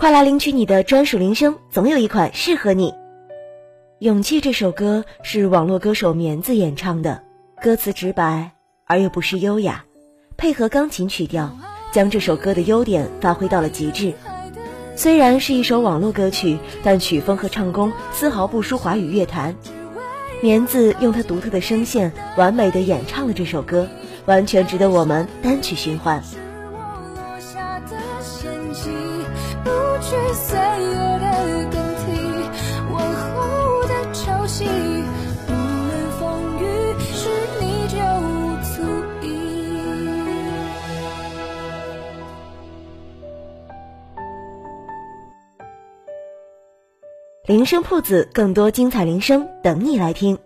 快来领取你的专属铃声，总有一款适合你。《勇气》这首歌是网络歌手棉子演唱的，歌词直白而又不失优雅，配合钢琴曲调，将这首歌的优点发挥到了极致。虽然是一首网络歌曲，但曲风和唱功丝毫不输华语乐坛。棉子用他独特的声线，完美的演唱了这首歌，完全值得我们单曲循环。不惧岁月的更替往后的朝夕不论风雨是你就足矣铃声铺子更多精彩铃声等你来听。